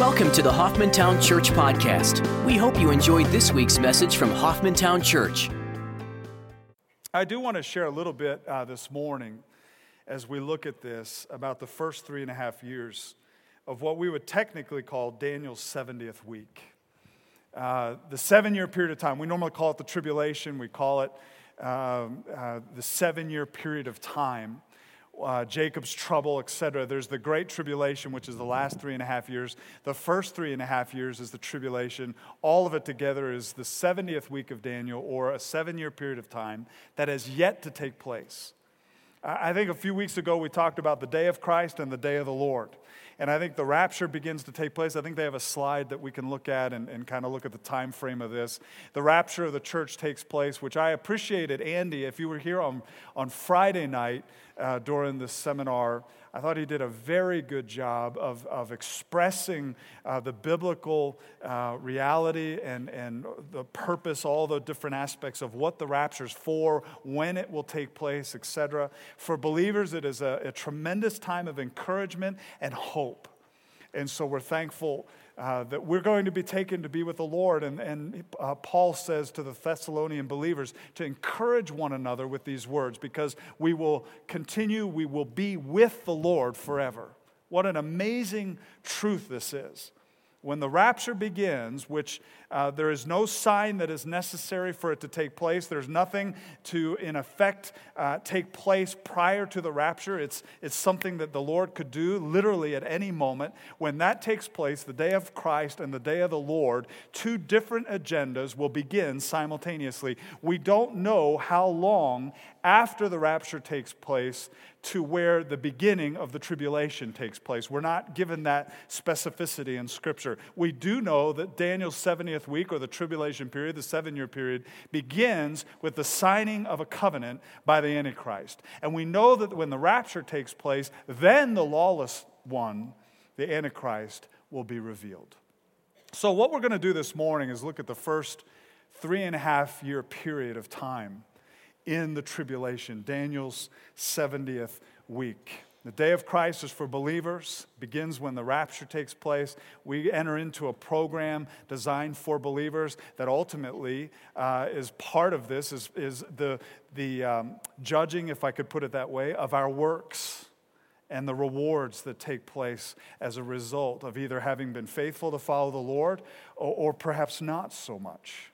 Welcome to the Hoffmantown Church Podcast. We hope you enjoyed this week's message from Hoffmantown Church. I do want to share a little bit uh, this morning as we look at this about the first three and a half years of what we would technically call Daniel's 70th week. Uh, the seven year period of time, we normally call it the tribulation, we call it um, uh, the seven year period of time uh, Jacob's trouble, etc. There's the Great Tribulation, which is the last three and a half years. The first three and a half years is the tribulation. All of it together is the 70th week of Daniel, or a seven year period of time that has yet to take place. I think a few weeks ago we talked about the day of Christ and the day of the Lord. And I think the rapture begins to take place. I think they have a slide that we can look at and, and kind of look at the time frame of this. The rapture of the church takes place, which I appreciated, Andy, if you were here on, on Friday night uh, during the seminar, I thought he did a very good job of, of expressing uh, the biblical uh, reality and, and the purpose, all the different aspects of what the rapture is for, when it will take place, etc. For believers, it is a, a tremendous time of encouragement and hope. And so we're thankful uh, that we're going to be taken to be with the Lord. And, and uh, Paul says to the Thessalonian believers to encourage one another with these words because we will continue, we will be with the Lord forever. What an amazing truth this is when the rapture begins, which uh, there is no sign that is necessary for it to take place, there's nothing to, in effect, uh, take place prior to the rapture. It's, it's something that the Lord could do literally at any moment. When that takes place, the day of Christ and the day of the Lord, two different agendas will begin simultaneously. We don't know how long after the rapture takes place to where the beginning of the tribulation takes place. We're not given that specificity in Scripture. We do know that Daniel's 70th week, or the tribulation period, the seven year period, begins with the signing of a covenant by the Antichrist. And we know that when the rapture takes place, then the lawless one, the Antichrist, will be revealed. So, what we're going to do this morning is look at the first three and a half year period of time in the tribulation, Daniel's 70th week. The day of Christ is for believers, begins when the rapture takes place. We enter into a program designed for believers that ultimately uh, is part of this, is, is the, the um, judging, if I could put it that way, of our works and the rewards that take place as a result of either having been faithful to follow the Lord or, or perhaps not so much.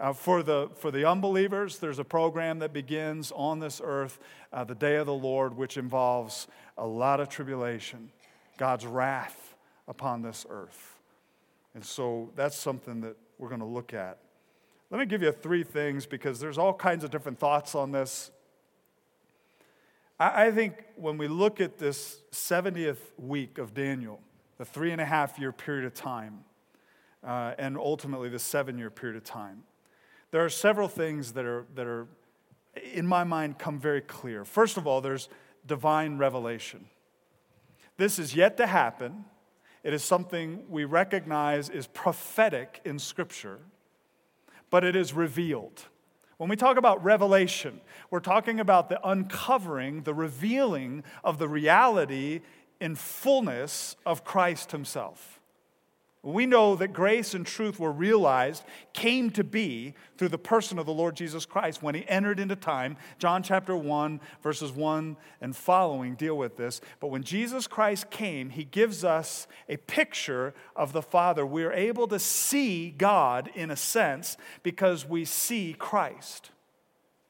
Uh, for, the, for the unbelievers, there's a program that begins on this earth, uh, the day of the Lord, which involves a lot of tribulation, God's wrath upon this earth. And so that's something that we're going to look at. Let me give you three things because there's all kinds of different thoughts on this. I, I think when we look at this 70th week of Daniel, the three and a half year period of time, uh, and ultimately the seven year period of time, there are several things that are, that are, in my mind, come very clear. First of all, there's divine revelation. This is yet to happen. It is something we recognize is prophetic in Scripture, but it is revealed. When we talk about revelation, we're talking about the uncovering, the revealing of the reality in fullness of Christ Himself. We know that grace and truth were realized, came to be through the person of the Lord Jesus Christ when he entered into time. John chapter 1, verses 1 and following deal with this. But when Jesus Christ came, he gives us a picture of the Father. We're able to see God in a sense because we see Christ.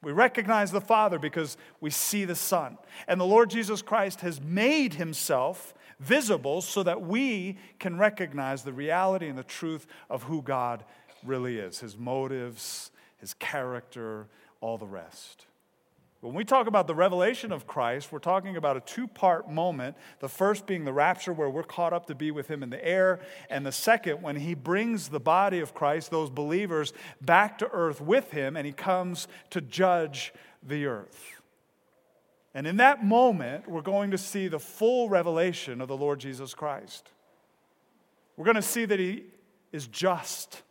We recognize the Father because we see the Son. And the Lord Jesus Christ has made himself visible so that we can recognize the reality and the truth of who God really is his motives, his character, all the rest. When we talk about the revelation of Christ, we're talking about a two part moment. The first being the rapture, where we're caught up to be with Him in the air. And the second, when He brings the body of Christ, those believers, back to earth with Him, and He comes to judge the earth. And in that moment, we're going to see the full revelation of the Lord Jesus Christ. We're going to see that He is just.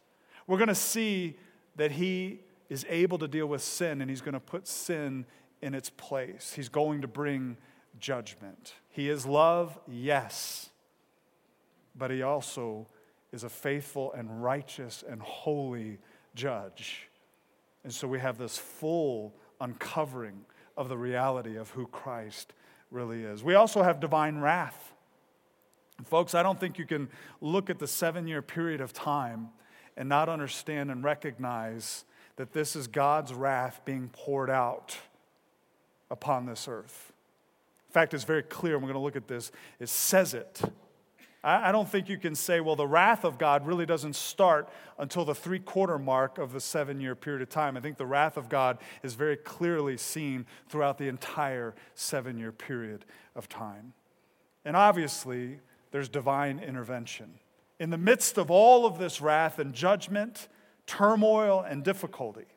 We're going to see that He is able to deal with sin and He's going to put sin in its place. He's going to bring judgment. He is love, yes. but he also is a faithful and righteous and holy judge. And so we have this full uncovering of the reality of who Christ really is. We also have divine wrath. Folks, I don't think you can look at the seven year period of time and not understand and recognize that this is God's wrath being poured out upon this earth. In fact, it's very clear, and we're going to look at this. It says it I don't think you can say, well, the wrath of God really doesn't start until the three quarter mark of the seven year period of time. I think the wrath of God is very clearly seen throughout the entire seven year period of time. And obviously, there's divine intervention. In the midst of all of this wrath and judgment, turmoil, and difficulty,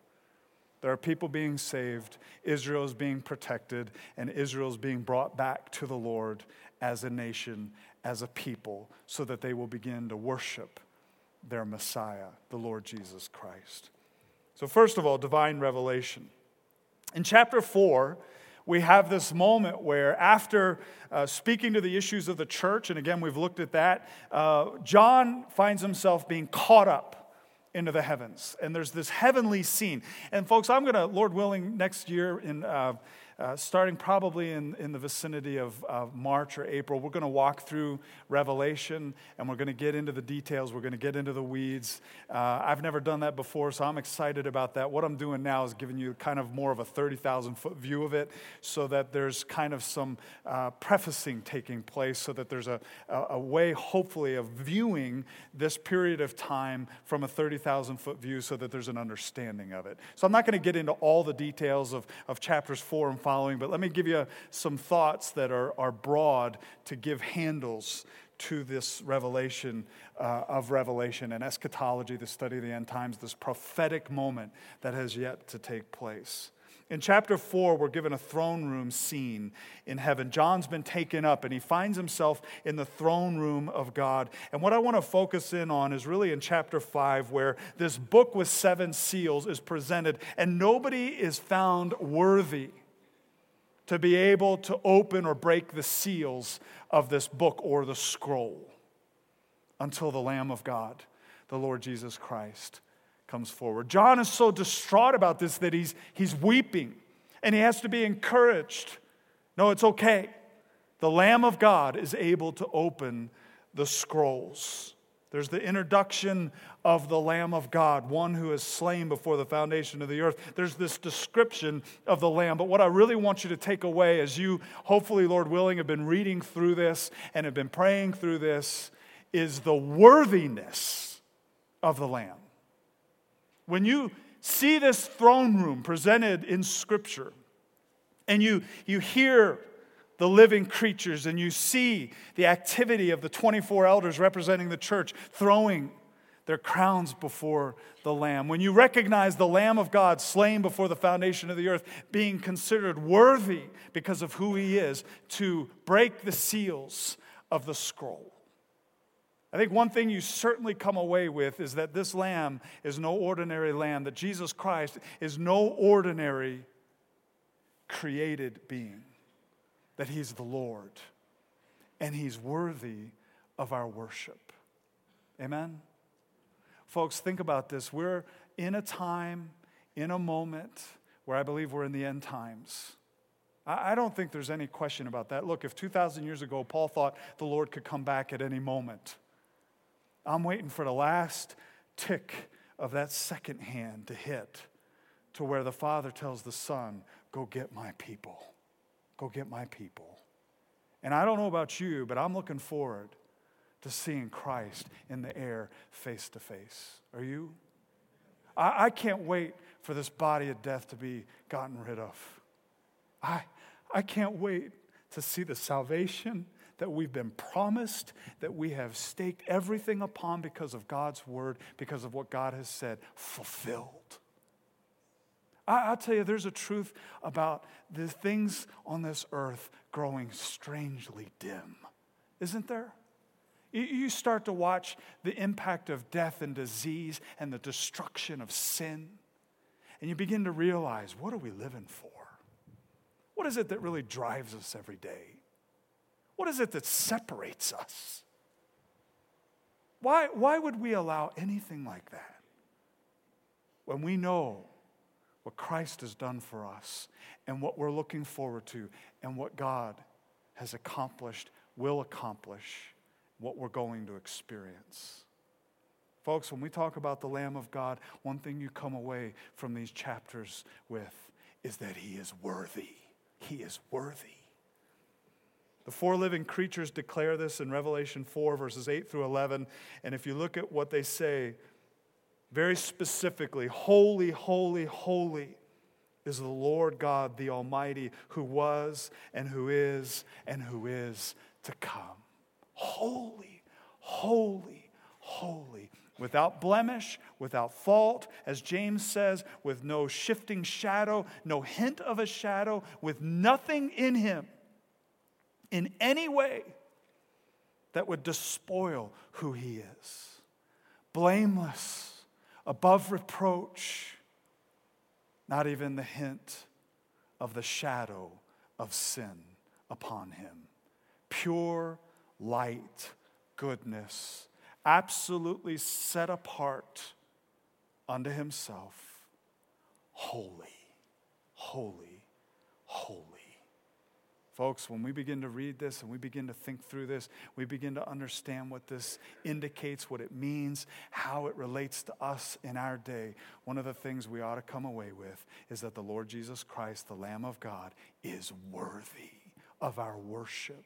there are people being saved, Israel is being protected, and Israel is being brought back to the Lord as a nation as a people so that they will begin to worship their Messiah, the Lord Jesus Christ. So, first of all, divine revelation. In chapter 4, we have this moment where, after uh, speaking to the issues of the church, and again, we've looked at that, uh, John finds himself being caught up into the heavens. And there's this heavenly scene. And, folks, I'm going to, Lord willing, next year in. Uh, uh, starting probably in, in the vicinity of, of March or April, we're going to walk through Revelation and we're going to get into the details. We're going to get into the weeds. Uh, I've never done that before, so I'm excited about that. What I'm doing now is giving you kind of more of a 30,000 foot view of it so that there's kind of some uh, prefacing taking place, so that there's a, a, a way, hopefully, of viewing this period of time from a 30,000 foot view so that there's an understanding of it. So I'm not going to get into all the details of, of chapters 4 and 5 following, but let me give you some thoughts that are, are broad to give handles to this revelation uh, of revelation and eschatology, the study of the end times, this prophetic moment that has yet to take place. In chapter 4, we're given a throne room scene in heaven. John's been taken up and he finds himself in the throne room of God. And what I want to focus in on is really in chapter 5, where this book with seven seals is presented, and nobody is found worthy to be able to open or break the seals of this book or the scroll until the Lamb of God, the Lord Jesus Christ, comes forward. John is so distraught about this that he's, he's weeping and he has to be encouraged. No, it's okay. The Lamb of God is able to open the scrolls. There's the introduction of the Lamb of God, one who is slain before the foundation of the earth. There's this description of the Lamb. But what I really want you to take away as you, hopefully, Lord willing, have been reading through this and have been praying through this is the worthiness of the Lamb. When you see this throne room presented in Scripture and you, you hear the living creatures and you see the activity of the 24 elders representing the church throwing their crowns before the Lamb. When you recognize the Lamb of God slain before the foundation of the earth, being considered worthy because of who he is to break the seals of the scroll. I think one thing you certainly come away with is that this lamb is no ordinary lamb, that Jesus Christ is no ordinary created being that He's the Lord and He's worthy of our worship. Amen? Folks, think about this. We're in a time, in a moment where I believe we're in the end times. I don't think there's any question about that. Look, if 2,000 years ago Paul thought the Lord could come back at any moment, I'm waiting for the last tick of that second hand to hit to where the Father tells the Son, Go get my people. Go get my people. And I don't know about you, but I'm looking forward to seeing Christ in the air face to face. Are you? I, I can't wait for this body of death to be gotten rid of. I, I can't wait to see the salvation that we've been promised, that we have staked everything upon because of God's word, because of what God has said, fulfilled. I, will tell you, there's a truth about the things on this earth growing strangely dim, isn't there? You start to watch the impact of death and disease and the destruction of sin, and you begin to realize what are we living for? What is it that really drives us every day? What is it that separates us? Why, why would we allow anything like that when we know what Christ has done for us and what we're looking forward to and what God has accomplished, will accomplish, what we're going to experience? Folks, when we talk about the Lamb of God, one thing you come away from these chapters with is that He is worthy. He is worthy. The four living creatures declare this in Revelation 4, verses 8 through 11. And if you look at what they say, very specifically, holy, holy, holy is the Lord God, the Almighty, who was and who is and who is to come. Holy, holy, holy without blemish, without fault, as James says, with no shifting shadow, no hint of a shadow, with nothing in him in any way that would despoil who he is. Blameless, above reproach, not even the hint of the shadow of sin upon him. Pure light, goodness, absolutely set apart unto himself, holy, holy, holy. Folks, when we begin to read this and we begin to think through this, we begin to understand what this indicates, what it means, how it relates to us in our day. One of the things we ought to come away with is that the Lord Jesus Christ, the Lamb of God, is worthy of our worship.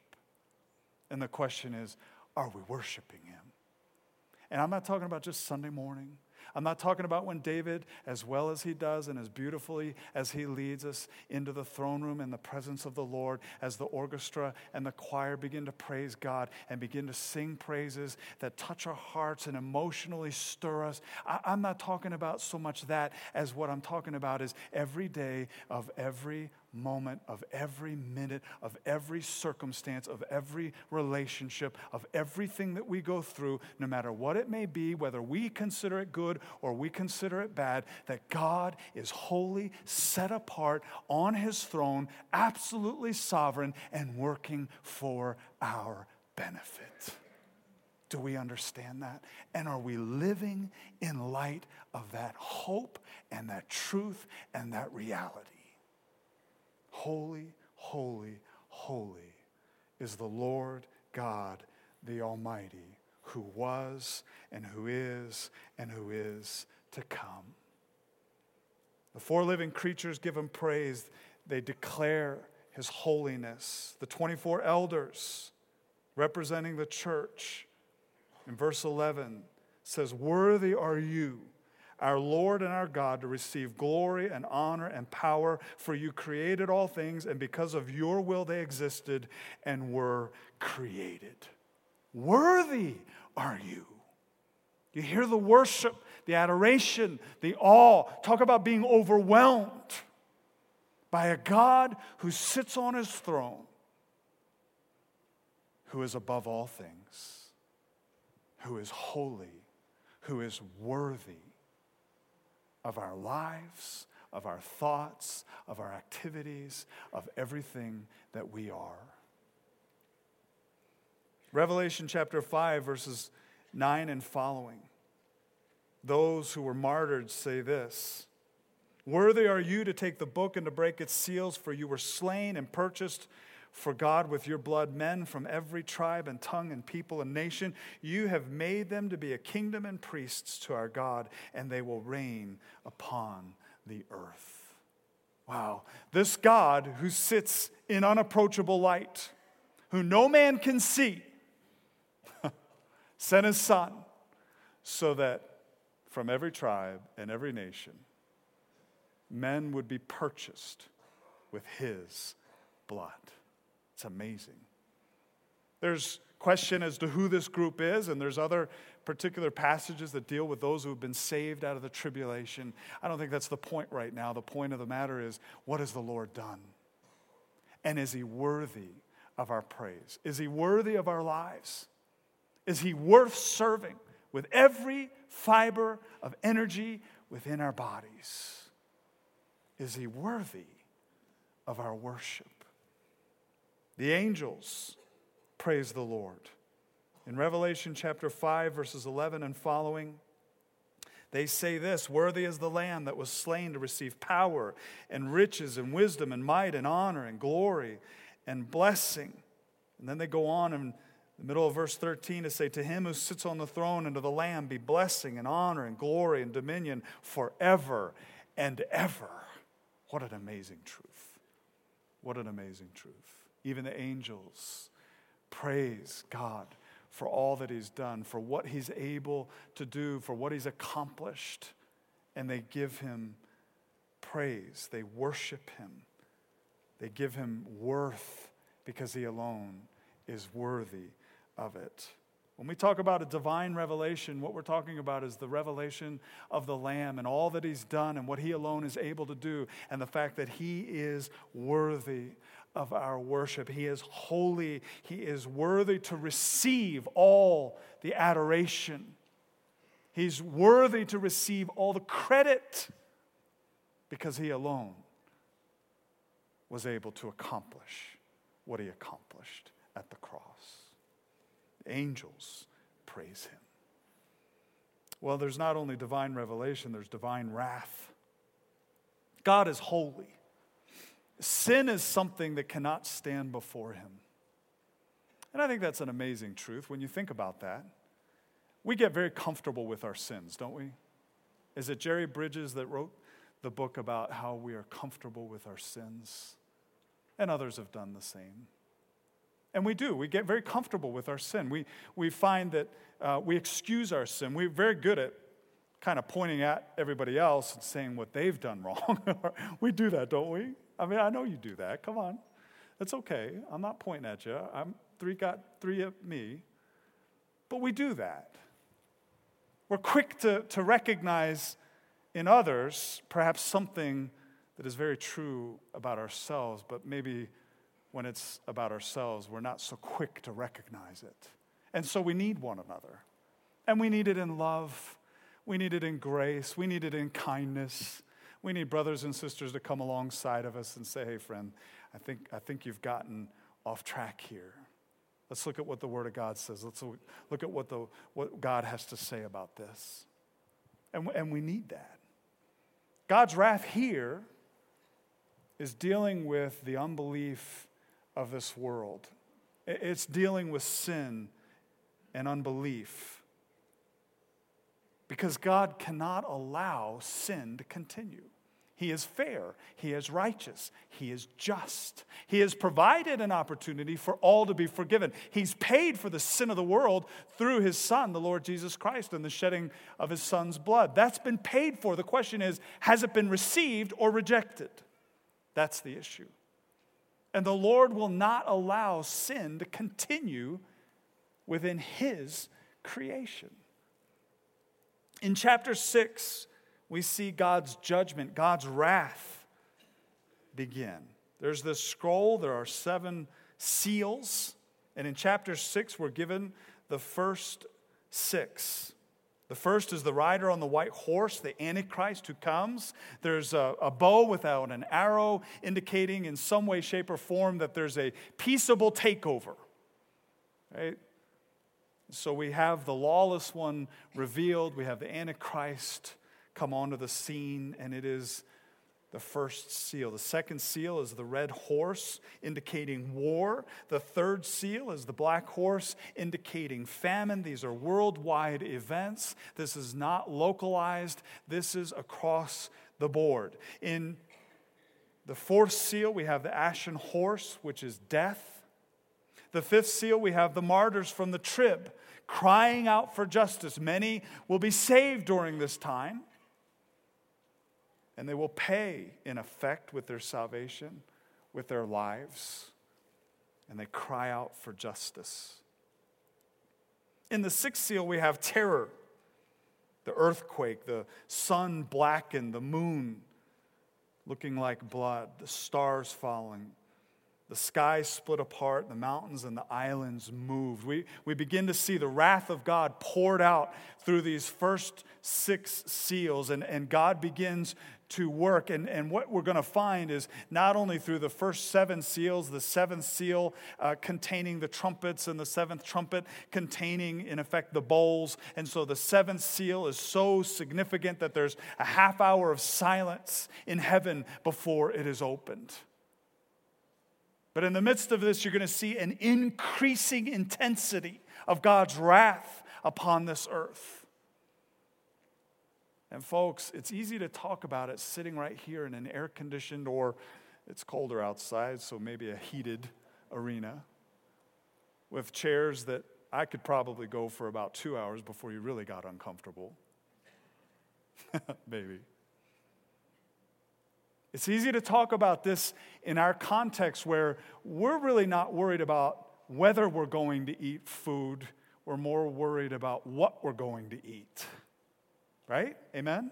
And the question is, are we worshiping him? And I'm not talking about just Sunday morning. I'm not talking about when David, as well as he does and as beautifully as he leads us into the throne room in the presence of the Lord, as the orchestra and the choir begin to praise God and begin to sing praises that touch our hearts and emotionally stir us. I, am not talking about so much that as what I'm talking about is every day of every moment, of every minute, of every circumstance, of every relationship, of everything that we go through, no matter what it may be, whether we consider it good or we consider it bad, that God is holy, set apart on his throne, absolutely sovereign, and working for our benefit. Do we understand that? And are we living in light of that hope and that truth and that reality? Holy, holy, holy is the Lord God, the Almighty, who was and who is and who is to come. The four living creatures give him praise. They declare his holiness. The 24 elders representing the church in verse 11 says, Worthy are you our Lord and our God, to receive glory and honor and power, for you created all things, and because of your will they existed and were created. Worthy are you. You hear the worship, the adoration, the awe. Talk about being overwhelmed by a God who sits on his throne, who is above all things, who is holy, who is worthy of our lives, of our thoughts, of our activities, of everything that we are. Revelation chapter 5, verses 9 and following. Those who were martyred say this Worthy are you to take the book and to break its seals, for you were slain and purchased for God with your blood men from every tribe and tongue and people and nation. You have made them to be a kingdom and priests to our God, and they will reign upon the earth. Wow. This God who sits in unapproachable light, who no man can see, sent his son so that from every tribe and every nation, men would be purchased with his blood. It's amazing. There's question as to who this group is, and there's other particular passages that deal with those who have been saved out of the tribulation. I don't think that's the point right now. The point of the matter is what has the Lord done? And is he worthy of our praise? Is he worthy of our lives? Is he worth serving with every fiber of energy within our bodies? Is he worthy of our worship? The angels praise the Lord. In Revelation chapter 5, verses 11 and following, they say this Worthy is the Lamb that was slain to receive power and riches and wisdom and might and honor and glory and blessing. And then they go on in the middle of verse 13 to say, To him who sits on the throne and to the Lamb be blessing and honor and glory and dominion forever and ever. What an amazing truth. What an amazing truth. Even the angels praise God for all that he's done, for what he's able to do, for what he's accomplished. And they give him praise, they worship him, they give him worth because he alone is worthy of it. When we talk about a divine revelation, what we're talking about is the revelation of the Lamb and all that He's done and what He alone is able to do, and the fact that He is worthy of our worship. He is holy. He is worthy to receive all the adoration. He's worthy to receive all the credit because he alone was able to accomplish what he accomplished at the cross. The angels praise him. Well, there's not only divine revelation, there's divine wrath. God is holy. Sin is something that cannot stand before him. And I think that's an amazing truth when you think about that. We get very comfortable with our sins, don't we? Is it Jerry Bridges that wrote the book about how we are comfortable with our sins? And others have done the same. And we do. We get very comfortable with our sin. We, we find that uh, we excuse our sin. We're very good at kind of pointing at everybody else and saying what they've done wrong. we do that, don't we? I mean, I know you do that. Come on. It's okay. I'm not pointing at you. I'm three got three at me. But we do that. We're quick to, to recognize in others perhaps something that is very true about ourselves, but maybe when it's about ourselves, we're not so quick to recognize it. And so we need one another. And we need it in love, we need it in grace, we need it in kindness. We need brothers and sisters to come alongside of us and say, hey, friend, I think, I think you've gotten off track here. Let's look at what the Word of God says. Let's look at what, the, what God has to say about this. And, and we need that. God's wrath here is dealing with the unbelief of this world, it's dealing with sin and unbelief because God cannot allow sin to continue. He is fair. He is righteous. He is just. He has provided an opportunity for all to be forgiven. He's paid for the sin of the world through his Son, the Lord Jesus Christ, and the shedding of his Son's blood. That's been paid for. The question is has it been received or rejected? That's the issue. And the Lord will not allow sin to continue within his creation. In chapter 6, we see God's judgment, God's wrath begin. There's this scroll, there are seven seals, and in chapter 6, we're given the first six. The first is the rider on the white horse, the Antichrist who comes. There's a, a, bow without an arrow, indicating in some way, shape, or form that there's a peaceable takeover. Right? So we have the lawless one revealed, we have the Antichrist come onto the scene, and it is the first seal. The second seal is the red horse, indicating war. The third seal is the black horse, indicating famine. These are worldwide events. This is not localized, this is across the board. In the fourth seal, we have the ashen horse, which is death. The fifth seal, we have the martyrs from the trib crying out for justice. Many will be saved during this time, and they will pay, in effect, with their salvation, with their lives, and they cry out for justice. In the sixth seal, we have terror the earthquake, the sun blackened, the moon looking like blood, the stars falling. The sky split apart, the mountains and the islands moved. We, we begin to see the wrath of God poured out through these first six seals, and, and God begins to work. And, and what we're going to find is not only through the first seven seals, the seventh seal uh, containing the trumpets, and the seventh trumpet containing, in effect, the bowls. And so the seventh seal is so significant that there's a half hour of silence in heaven before it is opened. But in the midst of this, you're going to see an increasing intensity of God's wrath upon this earth. And folks, it's easy to talk about it sitting right here in an air conditioned or it's colder outside, so maybe a heated arena with chairs that I could probably go for about two hours before you really got uncomfortable. maybe. It's easy to talk about this in our context where we're really not worried about whether we're going to eat food, we're more worried about what we're going to eat. Right? Amen?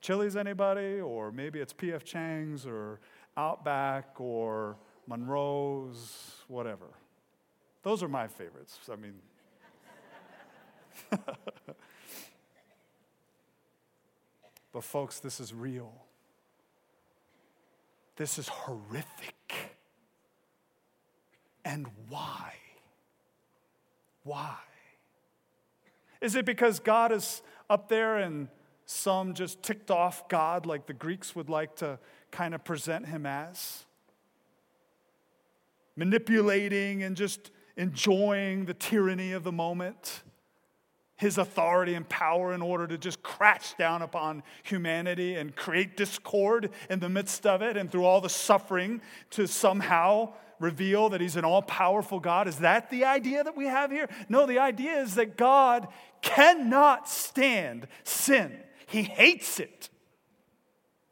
Chili's, anybody? Or maybe it's P.F. Chang's or Outback or Monroe's, whatever. Those are my favorites. I mean, but folks, this is real. This is horrific. And why? Why? Is it because God is up there and some just ticked off God like the Greeks would like to kind of present him as? Manipulating and just enjoying the tyranny of the moment, his authority and power in order to just crash down upon humanity and create discord in the midst of it and through all the suffering to somehow reveal that he's an all powerful God? Is that the idea that we have here? No, the idea is that God cannot stand sin, he hates it.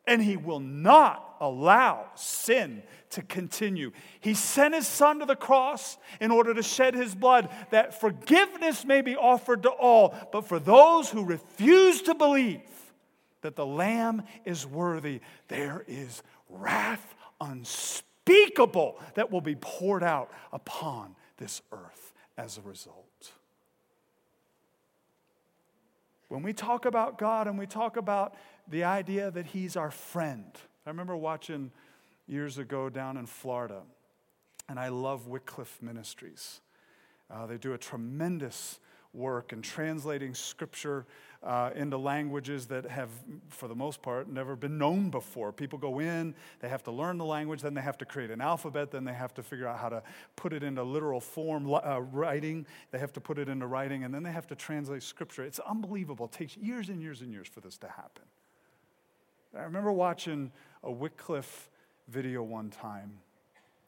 And he will not allow sin to continue. He sent his son to the cross in order to shed his blood that forgiveness may be offered to all. But for those who refuse to believe that the Lamb is worthy, there is wrath unspeakable unspeakable that will be poured out upon this earth as a result. When we talk about God and we talk about the idea that He's our friend, I remember watching years ago down in Florida, and I love Wycliffe Ministries. Uh, they do a tremendous work and translating scripture uh, into languages that have, for the most part, never been known before. People go in, they have to learn the language, then they have to create an alphabet, then they have to figure out how to put it into literal form, uh, writing, they have to put it into writing, and then they have to translate scripture. It's unbelievable. It takes years and years and years for this to happen. I remember watching a Wycliffe video one time.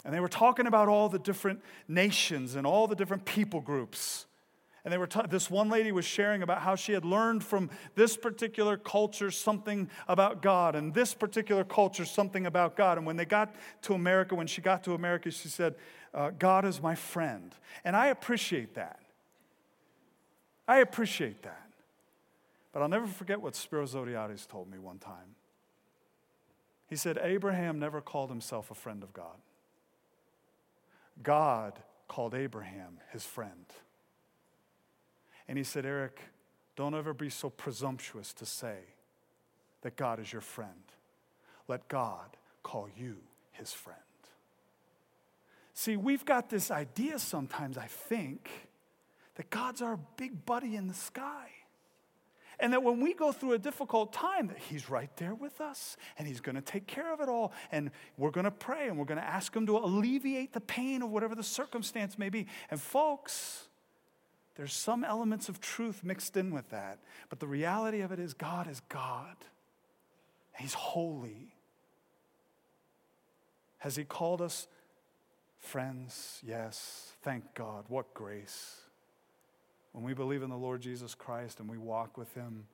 And they were talking about all the different nations and all the different people groups. And they were this one lady was sharing about how she had learned from this particular culture something about God, and this particular culture something about God. And when they got to America, when she got to America, she said, uh, God is my friend. And I appreciate that. I appreciate that. But I'll never forget what Spiro Zodhiates told me one time. He said, Abraham never called himself a friend of God. God called Abraham his friend. And he said, Eric, don't ever be so presumptuous to say that God is your friend. Let God call you his friend. See, we've got this idea sometimes, I think, that God's our big buddy in the sky. And that when we go through a difficult time, that He's right there with us and He's going to take care of it all. And we're going to pray and we're going to ask Him to alleviate the pain of whatever the circumstance may be. And folks, there's some elements of truth mixed in with that. But the reality of it is, God is God. He's holy. Has He called us friends? Yes. Thank God. What grace. When we believe in the Lord Jesus Christ and we walk with Him,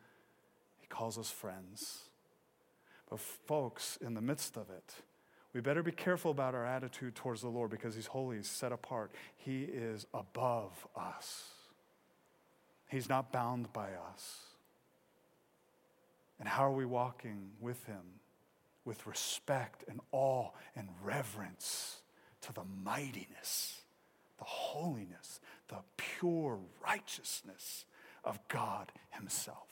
He calls us friends. But, folks, in the midst of it, we better be careful about our attitude towards the Lord because He's holy, He's set apart, He is above us. He's not bound by us. And how are we walking with Him? With respect and awe and reverence to the mightiness, the holiness, the pure righteousness of God Himself.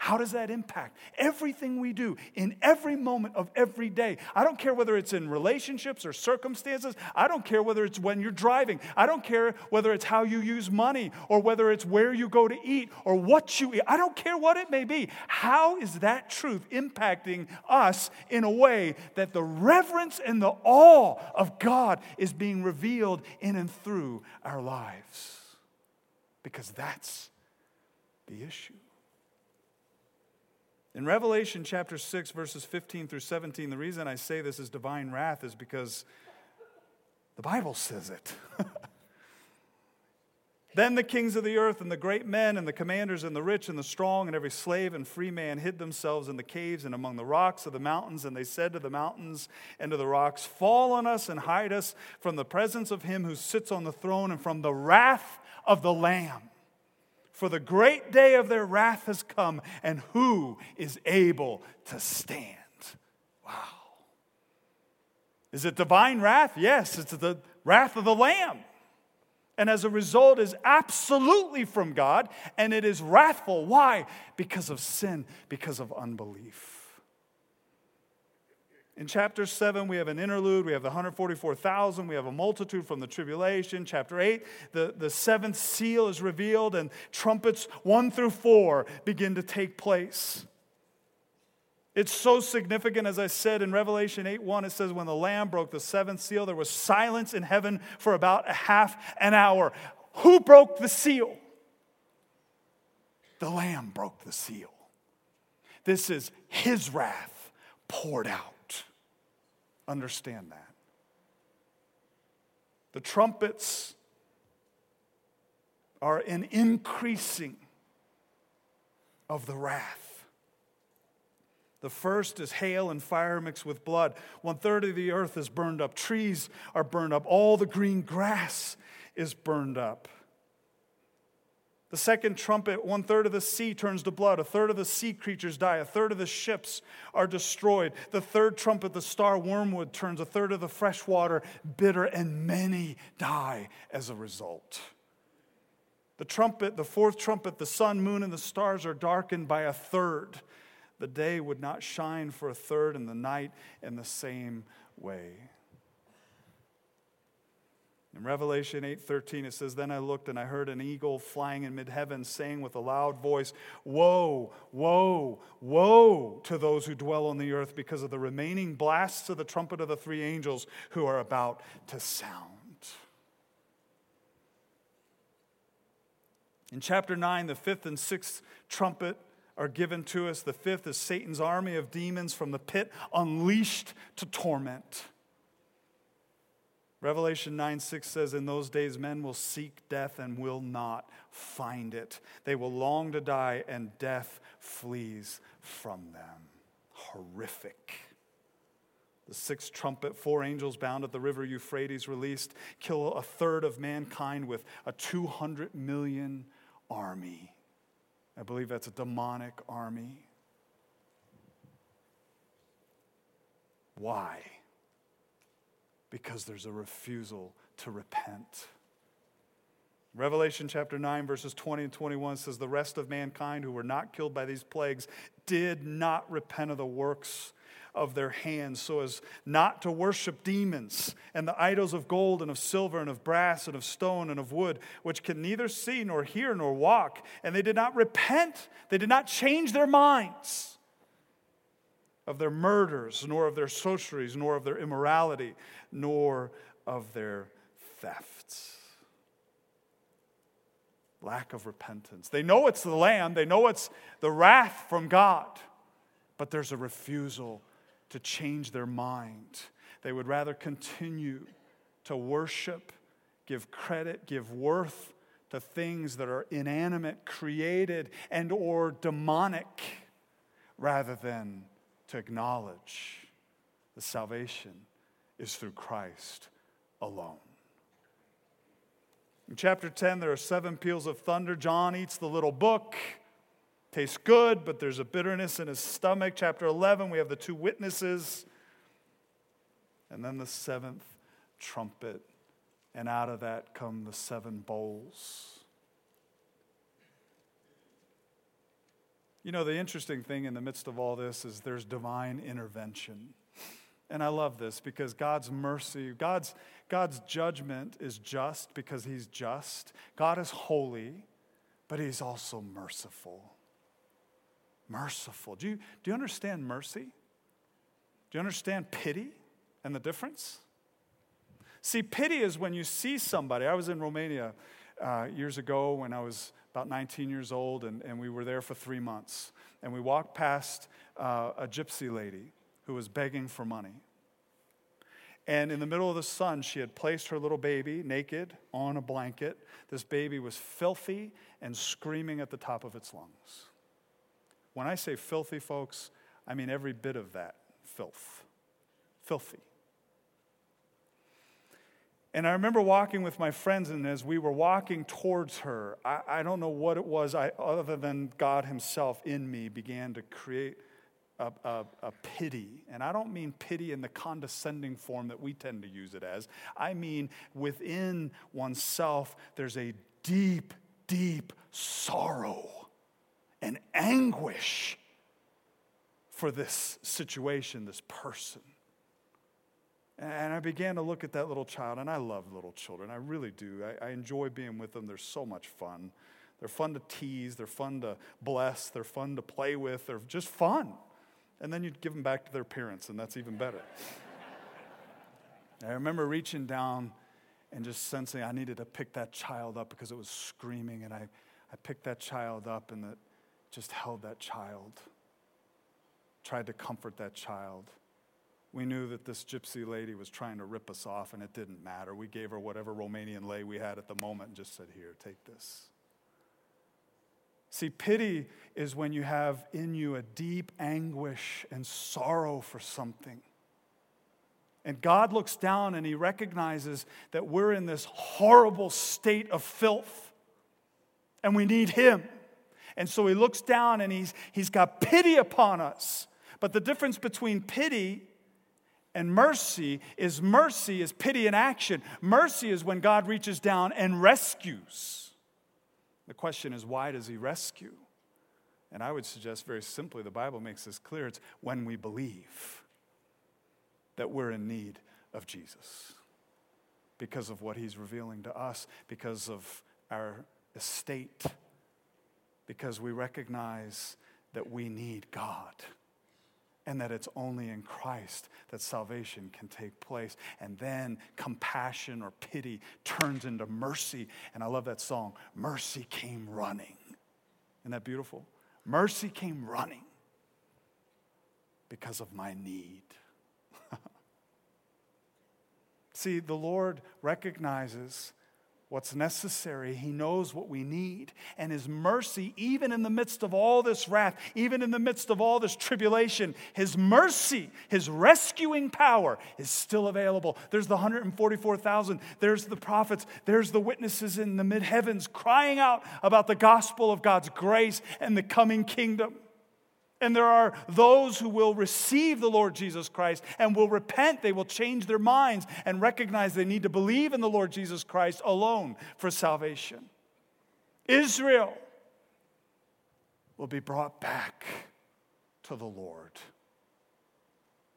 How does that impact everything we do in every moment of every day? I don't care whether it's in relationships or circumstances. I don't care whether it's when you're driving. I don't care whether it's how you use money or whether it's where you go to eat or what you eat. I don't care what it may be. How is that truth impacting us in a way that the reverence and the awe of God is being revealed in and through our lives? Because that's the issue. In Revelation chapter 6, verses 15 through 17, the reason I say this is divine wrath is because the Bible says it. then the kings of the earth and the great men and the commanders and the rich and the strong and every slave and free man hid themselves in the caves and among the rocks of the mountains. And they said to the mountains and to the rocks, Fall on us and hide us from the presence of him who sits on the throne and from the wrath of the Lamb. For the great day of their wrath has come, and who is able to stand? Wow. Is it divine wrath? Yes, it's the wrath of the Lamb. And as a result, is absolutely from God, and it is wrathful. Why? Because of sin, because of unbelief. In chapter 7, we have an interlude. We have the 144,000. We have a multitude from the tribulation. Chapter 8, the, the seventh seal is revealed, and trumpets 1 through 4 begin to take place. It's so significant, as I said in Revelation 8 1, it says, When the Lamb broke the seventh seal, there was silence in heaven for about a half an hour. Who broke the seal? The Lamb broke the seal. This is his wrath poured out. Understand that. The trumpets are an increasing of the wrath. The first is hail and fire mixed with blood. One third of the earth is burned up. Trees are burned up. All the green grass is burned up. The second trumpet, one third of the sea turns to blood, a third of the sea creatures die, a third of the ships are destroyed. The third trumpet, the star wormwood turns, a third of the fresh water bitter, and many die as a result. The trumpet, the fourth trumpet, the sun, moon, and the stars are darkened by a third. The day would not shine for a third, and the night in the same way. In Revelation 8:13 it says then I looked and I heard an eagle flying in mid-heaven saying with a loud voice woe woe woe to those who dwell on the earth because of the remaining blasts of the trumpet of the three angels who are about to sound. In chapter 9 the fifth and sixth trumpet are given to us. The fifth is Satan's army of demons from the pit unleashed to torment. Revelation 9 6 says, In those days men will seek death and will not find it. They will long to die, and death flees from them. Horrific. The sixth trumpet, four angels bound at the river Euphrates released, kill a third of mankind with a 200 million army. I believe that's a demonic army. Why? Because there's a refusal to repent. Revelation chapter 9, verses 20 and 21 says, The rest of mankind who were not killed by these plagues did not repent of the works of their hands, so as not to worship demons and the idols of gold and of silver and of brass and of stone and of wood, which can neither see nor hear nor walk. And they did not repent, they did not change their minds of their murders, nor of their sorceries, nor of their immorality, nor of their thefts. Lack of repentance. They know it's the Lamb, they know it's the wrath from God, but there's a refusal to change their mind. They would rather continue to worship, give credit, give worth to things that are inanimate, created, and or demonic rather than to acknowledge the salvation is through Christ alone. In chapter 10, there are seven peals of thunder. John eats the little book. Tastes good, but there's a bitterness in his stomach. Chapter 11, we have the two witnesses. And then the seventh trumpet. And out of that come the seven bowls. You know, the interesting thing in the midst of all this is there's divine intervention. And I love this because God's mercy, God's, God's judgment is just because He's just. God is holy, but He's also merciful. Merciful. Do you, do you understand mercy? Do you understand pity and the difference? See, pity is when you see somebody. I was in Romania uh, years ago when I was about 19 years old, and, and we were there for three months. And we walked past uh, a gypsy lady who was begging for money. And in the middle of the sun, she had placed her little baby naked on a blanket. This baby was filthy and screaming at the top of its lungs. When I say filthy, folks, I mean every bit of that filth. Filthy. And I remember walking with my friends, and as we were walking towards her, I, I don't know what it was, I, other than God Himself in me began to create a, a, a, pity. And I don't mean pity in the condescending form that we tend to use it as. I mean, within oneself, there's a deep, deep sorrow and anguish for this situation, this person. And I began to look at that little child, and I love little children. I really do. I, I, enjoy being with them. They're so much fun. They're fun to tease, they're fun to bless, they're fun to play with, they're just fun. And then you give them back to their parents, and that's even better. I remember reaching down and just sensing I needed to pick that child up because it was screaming, and I, I picked that child up and that just held that child, tried to comfort that child. We knew that this gypsy lady was trying to rip us off, and it didn't matter. We gave her whatever Romanian lei we had at the moment and just said, Here, take this. See, pity is when you have in you a deep anguish and sorrow for something. And God looks down and He recognizes that we're in this horrible state of filth and we need Him. And so He looks down and he's, he's got pity upon us. But the difference between pity and mercy is mercy is pity in action. Mercy is when God reaches down and rescues. The question is, why does He rescue? And I would suggest very simply, the Bible makes this clear it's when we believe that we're in need of Jesus because of what He's revealing to us, because of our estate, because we recognize that we need God and that it's only in Christ that salvation can take place. And then compassion or pity turns into mercy. And I love that song, Mercy Came Running. Isn't that beautiful? Mercy came running because of my need. See, the Lord recognizes what's necessary. He knows what we need. And His mercy, even in the midst of all this wrath, even in the midst of all this tribulation, His mercy, His rescuing power is still available. There's the 144,000, there's the prophets, there's the witnesses in the mid heavens crying out about the gospel of God's grace and the coming kingdom. And there are those who will receive the Lord Jesus Christ and will repent. They will change their minds and recognize they need to believe in the Lord Jesus Christ alone for salvation. Israel will be brought back to the Lord.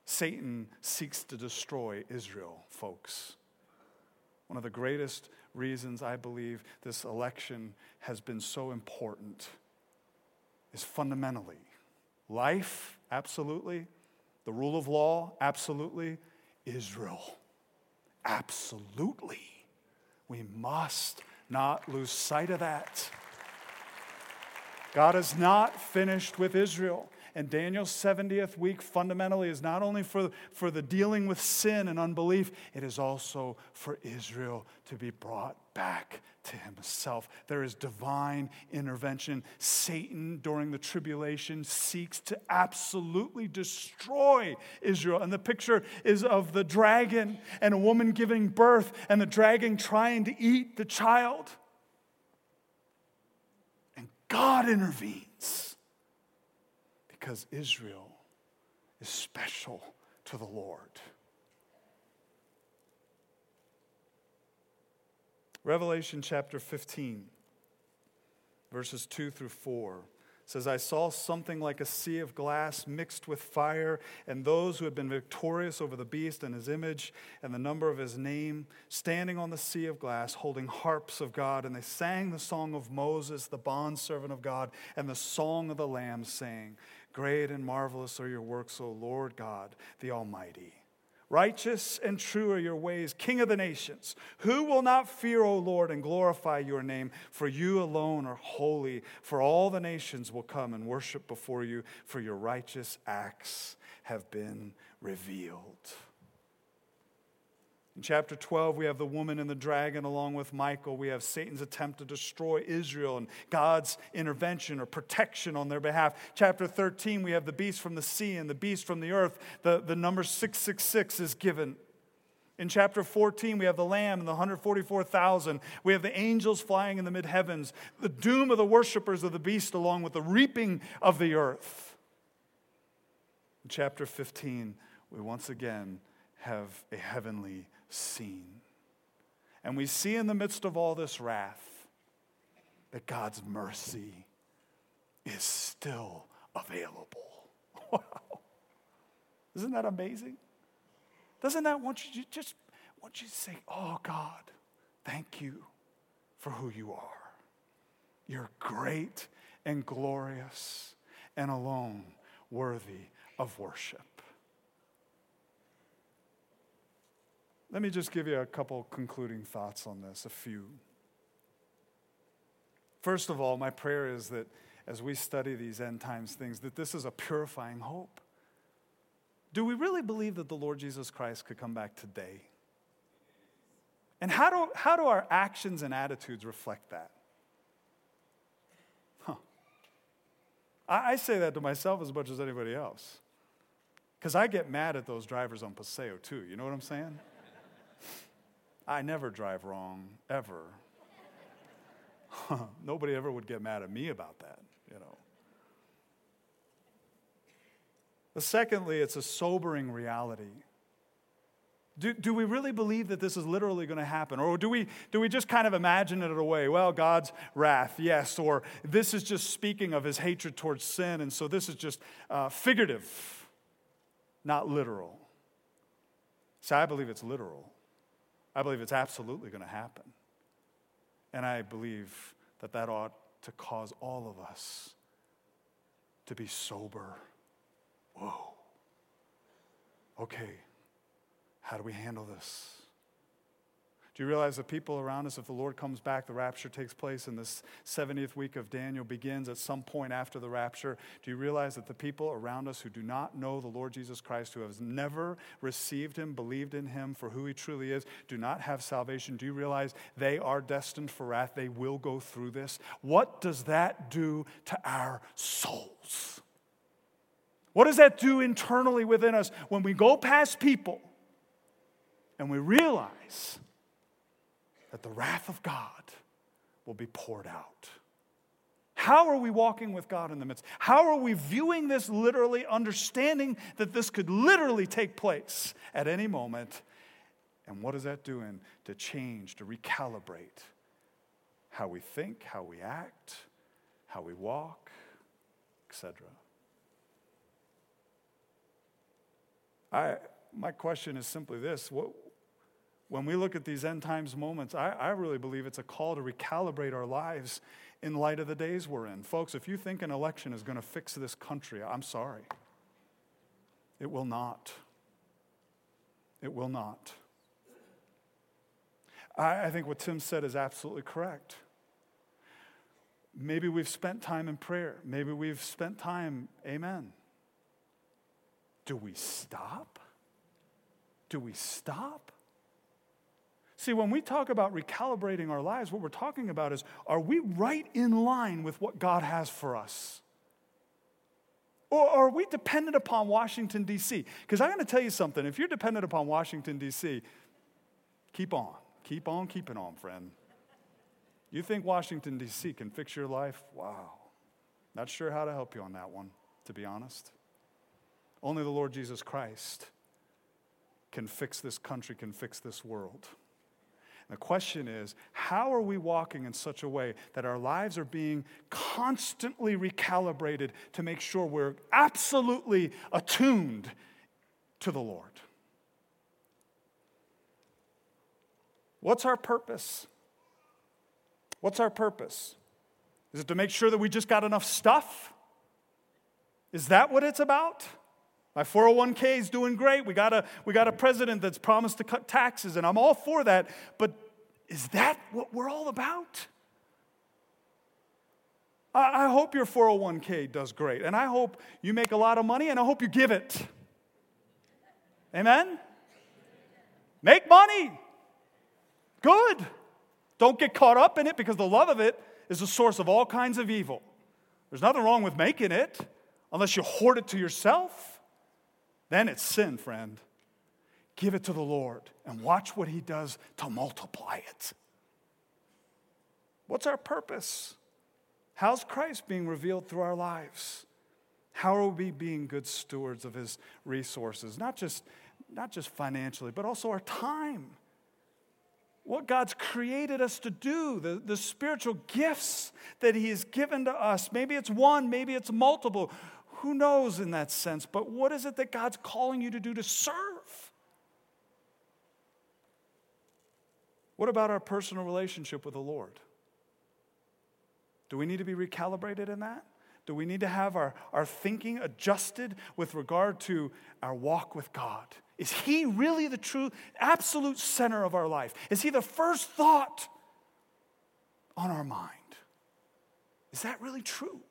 Satan seeks to destroy Israel, folks. One of the greatest reasons I believe this election has been so important is fundamentally Life, absolutely. The rule of law, absolutely. Israel, absolutely. We must not lose sight of that. God is not finished with Israel. And Daniel's 70th week fundamentally is not only for, for the dealing with sin and unbelief, it is also for Israel to be brought back to himself. There is divine intervention. Satan, during the tribulation, seeks to absolutely destroy Israel. And the picture is of the dragon and a woman giving birth, and the dragon trying to eat the child. And God intervenes because Israel is special to the Lord. Revelation chapter 15, verses 2 through 4 says, I saw something like a sea of glass mixed with fire, and those who had been victorious over the beast and his image and the number of his name, standing on the sea of glass, holding harps of God. And they sang the song of Moses, the bondservant of God, and the song of the Lamb, saying, Great and marvelous are your works, O Lord God, the Almighty. Righteous and true are your ways, King of the nations. Who will not fear, O Lord, and glorify your name? For you alone are holy, for all the nations will come and worship before you, for your righteous acts have been revealed. In chapter 12, we have the woman and the dragon along with Michael. We have Satan's attempt to destroy Israel and God's intervention or protection on their behalf. Chapter 13, we have the beast from the sea and the beast from the earth. The, the number 666 is given. In chapter 14, we have the Lamb and the 144,000. We have the angels flying in the mid heavens, the doom of the worshippers of the beast, along with the reaping of the earth. In chapter 15, we once again have a heavenly scene. And we see in the midst of all this wrath that God's mercy is still available. Wow. Isn't that amazing? Doesn't that want you to just want you to say, Oh God, thank you for who you are. You're great and glorious and alone worthy of worship. Let me just give you a couple concluding thoughts on this, a few. First of all, my prayer is that as we study these end times things, that this is a purifying hope. Do we really believe that the Lord Jesus Christ could come back today? And how do, how do our actions and attitudes reflect that? Huh. I, I say that to myself as much as anybody else. Because I get mad at those drivers on Paseo too. You know what I'm saying? I never drive wrong, ever. Nobody ever would get mad at me about that, you know. But secondly, it's a sobering reality. Do, do we really believe that this is literally going to happen? Or do we, do we just kind of imagine it away? Well, God's wrath, yes. Or this is just speaking of his hatred towards sin, and so this is just uh, figurative, not literal. See, I believe it's literal. I believe it's absolutely going to happen. And I believe that that ought to cause all of us to be sober. Whoa. Okay, how do we handle this? Do you realize the people around us, if the Lord comes back, the rapture takes place, and this 70th week of Daniel begins at some point after the rapture? Do you realize that the people around us who do not know the Lord Jesus Christ, who have never received him, believed in him for who he truly is, do not have salvation? Do you realize they are destined for wrath? They will go through this. What does that do to our souls? What does that do internally within us when we go past people and we realize? That the wrath of God will be poured out. How are we walking with God in the midst? How are we viewing this literally, understanding that this could literally take place at any moment? And what is that doing to change, to recalibrate how we think, how we act, how we walk, etc.? I, my question is simply this what, when we look at these end times moments, I, I, really believe it's a call to recalibrate our lives in light of the days we're in. Folks, if you think an election is going to fix this country, I'm sorry. It will not. It will not. I, I think what Tim said is absolutely correct. Maybe we've spent time in prayer. Maybe we've spent time, amen. Do we stop? Do we stop? See, when we talk about recalibrating our lives, what we're talking about is are we right in line with what God has for us? Or are we dependent upon Washington, D.C.? Because I'm going to tell you something. If you're dependent upon Washington, D.C., keep on. Keep on keeping on, friend. You think Washington, D.C. can fix your life? Wow. Not sure how to help you on that one, to be honest. Only the Lord Jesus Christ can fix this country, can fix this world. The question is, how are we walking in such a way that our lives are being constantly recalibrated to make sure we're absolutely attuned to the Lord? What's our purpose? What's our purpose? Is it to make sure that we just got enough stuff? Is that what it's about? My 401k is doing great. We got, a, we got a president that's promised to cut taxes, and I'm all for that. But is that what we're all about? I, I hope your 401k does great, and I hope you make a lot of money, and I hope you give it. Amen? Make money. Good. Don't get caught up in it because the love of it is the source of all kinds of evil. There's nothing wrong with making it unless you hoard it to yourself. Then it's sin, friend. Give it to the Lord and watch what He does to multiply it. What's our purpose? How's Christ being revealed through our lives? How are we being good stewards of His resources? Not just, not just financially, but also our time. What God's created us to do, the, the spiritual gifts that He has given to us. Maybe it's one, maybe it's multiple. Who knows in that sense? But what is it that God's calling you to do to serve? What about our personal relationship with the Lord? Do we need to be recalibrated in that? Do we need to have our, our thinking adjusted with regard to our walk with God? Is He really the true, absolute center of our life? Is He the first thought on our mind? Is that really true?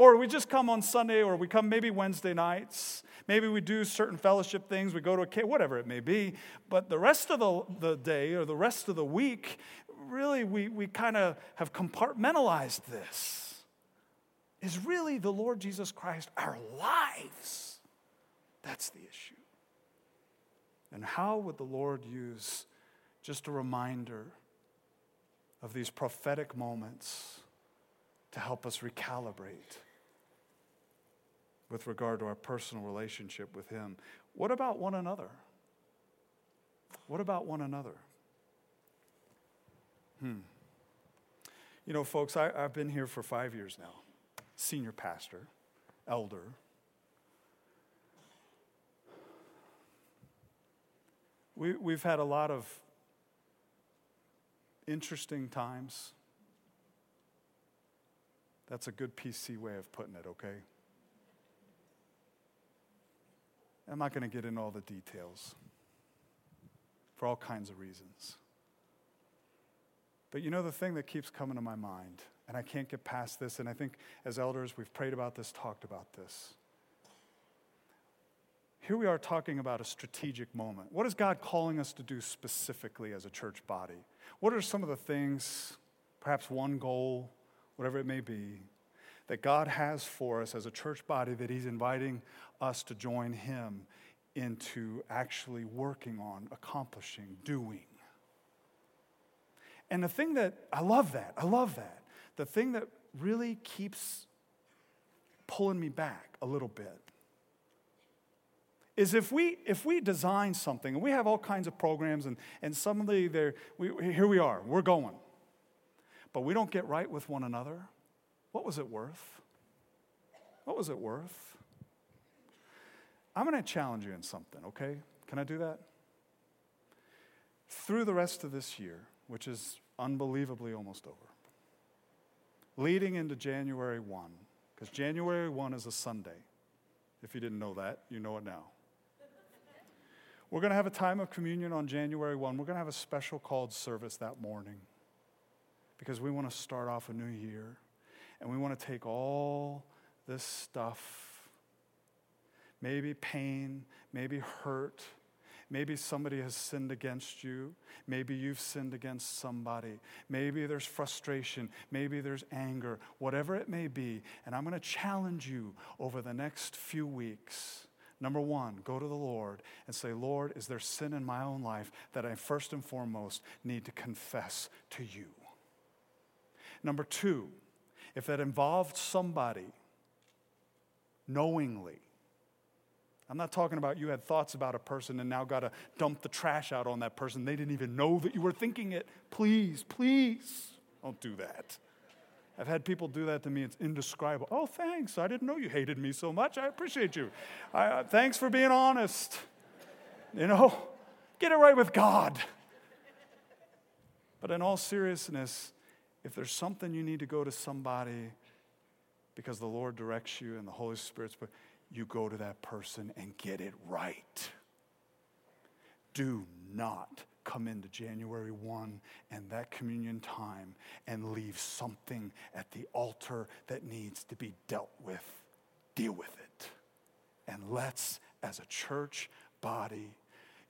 Or we just come on Sunday, or we come maybe Wednesday nights. Maybe we do certain fellowship things, we go to a cave, whatever it may be. But the rest of the, the day or the rest of the week, really, we, we kind of have compartmentalized this. Is really the Lord Jesus Christ our lives? That's the issue. And how would the Lord use just a reminder of these prophetic moments to help us recalibrate? With regard to our personal relationship with Him. What about one another? What about one another? Hmm. You know, folks, I, have been here for five years now, senior pastor, elder. We, we've had a lot of interesting times. That's a good PC way of putting it, okay? I'm not going to get into all the details for all kinds of reasons. But you know, the thing that keeps coming to my mind, and I can't get past this, and I think as elders, we've prayed about this, talked about this. Here we are talking about a strategic moment. What is God calling us to do specifically as a church body? What are some of the things, perhaps one goal, whatever it may be, that God has for us as a church body that He's inviting us to join Him into actually working on, accomplishing, doing. And the thing that, I love that, I love that. The thing that really keeps pulling me back a little bit is if we if we design something and we have all kinds of programs and and suddenly there we here we are we're going but we don't get right with one another what was it worth? What was it worth? I'm going to challenge you in something, okay? Can I do that? Through the rest of this year, which is unbelievably almost over, leading into January 1, because January 1 is a Sunday. If you didn't know that, you know it now. We're going to have a time of communion on January 1. We're going to have a special called service that morning because we want to start off a new year. And we want to take all this stuff, maybe pain, maybe hurt, maybe somebody has sinned against you, maybe you've sinned against somebody, maybe there's frustration, maybe there's anger, whatever it may be. And I'm going to challenge you over the next few weeks. Number one, go to the Lord and say, Lord, is there sin in my own life that I first and foremost need to confess to you? Number two, if that involved somebody knowingly, I'm not talking about you had thoughts about a person and now got to dump the trash out on that person. They didn't even know that you were thinking it. Please, please don't do that. I've had people do that to me. It's indescribable. Oh, thanks. I didn't know you hated me so much. I appreciate you. I, uh, thanks for being honest. You know, get it right with God. But in all seriousness, if there's something you need to go to somebody because the Lord directs you and the Holy Spirit's, but you go to that person and get it right. Do not come into January 1 and that communion time and leave something at the altar that needs to be dealt with. Deal with it. And let's, as a church body,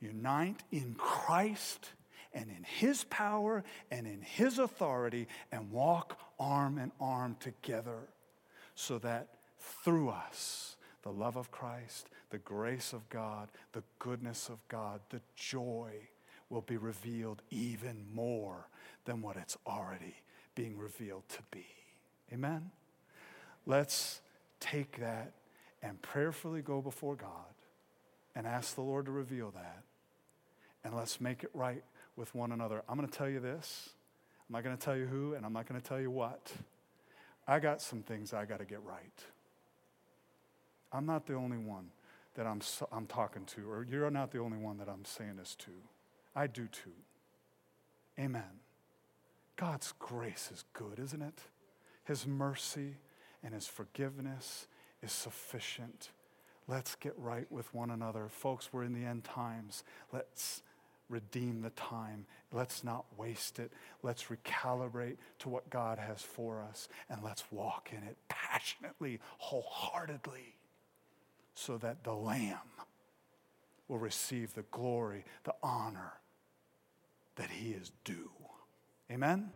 unite in Christ and in His power and in His authority and walk arm in arm together so that through us, the love of Christ, the grace of God, the goodness of God, the joy will be revealed even more than what it's already being revealed to be. Amen? Let's take that and prayerfully go before God and ask the Lord to reveal that. And let's make it right with one another. I'm going to tell you this. I'm not going to tell you who, and I'm not going to tell you what. I got some things I got to get right. I'm not the only one that I'm, I'm talking to, or you're not the only one that I'm saying this to. I do too. Amen. God's grace is good, isn't it? His mercy and His forgiveness is sufficient. Let's get right with one another. Folks, we're in the end times. Let's redeem the time. Let's not waste it. Let's recalibrate to what God has for us and let's walk in it passionately, wholeheartedly, so that the Lamb will receive the glory, the honor that he is due. Amen?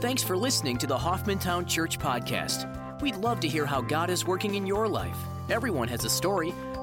Thanks for listening to the Hoffmantown Church Podcast. We'd love to hear how God is working in your life. Everyone has a story.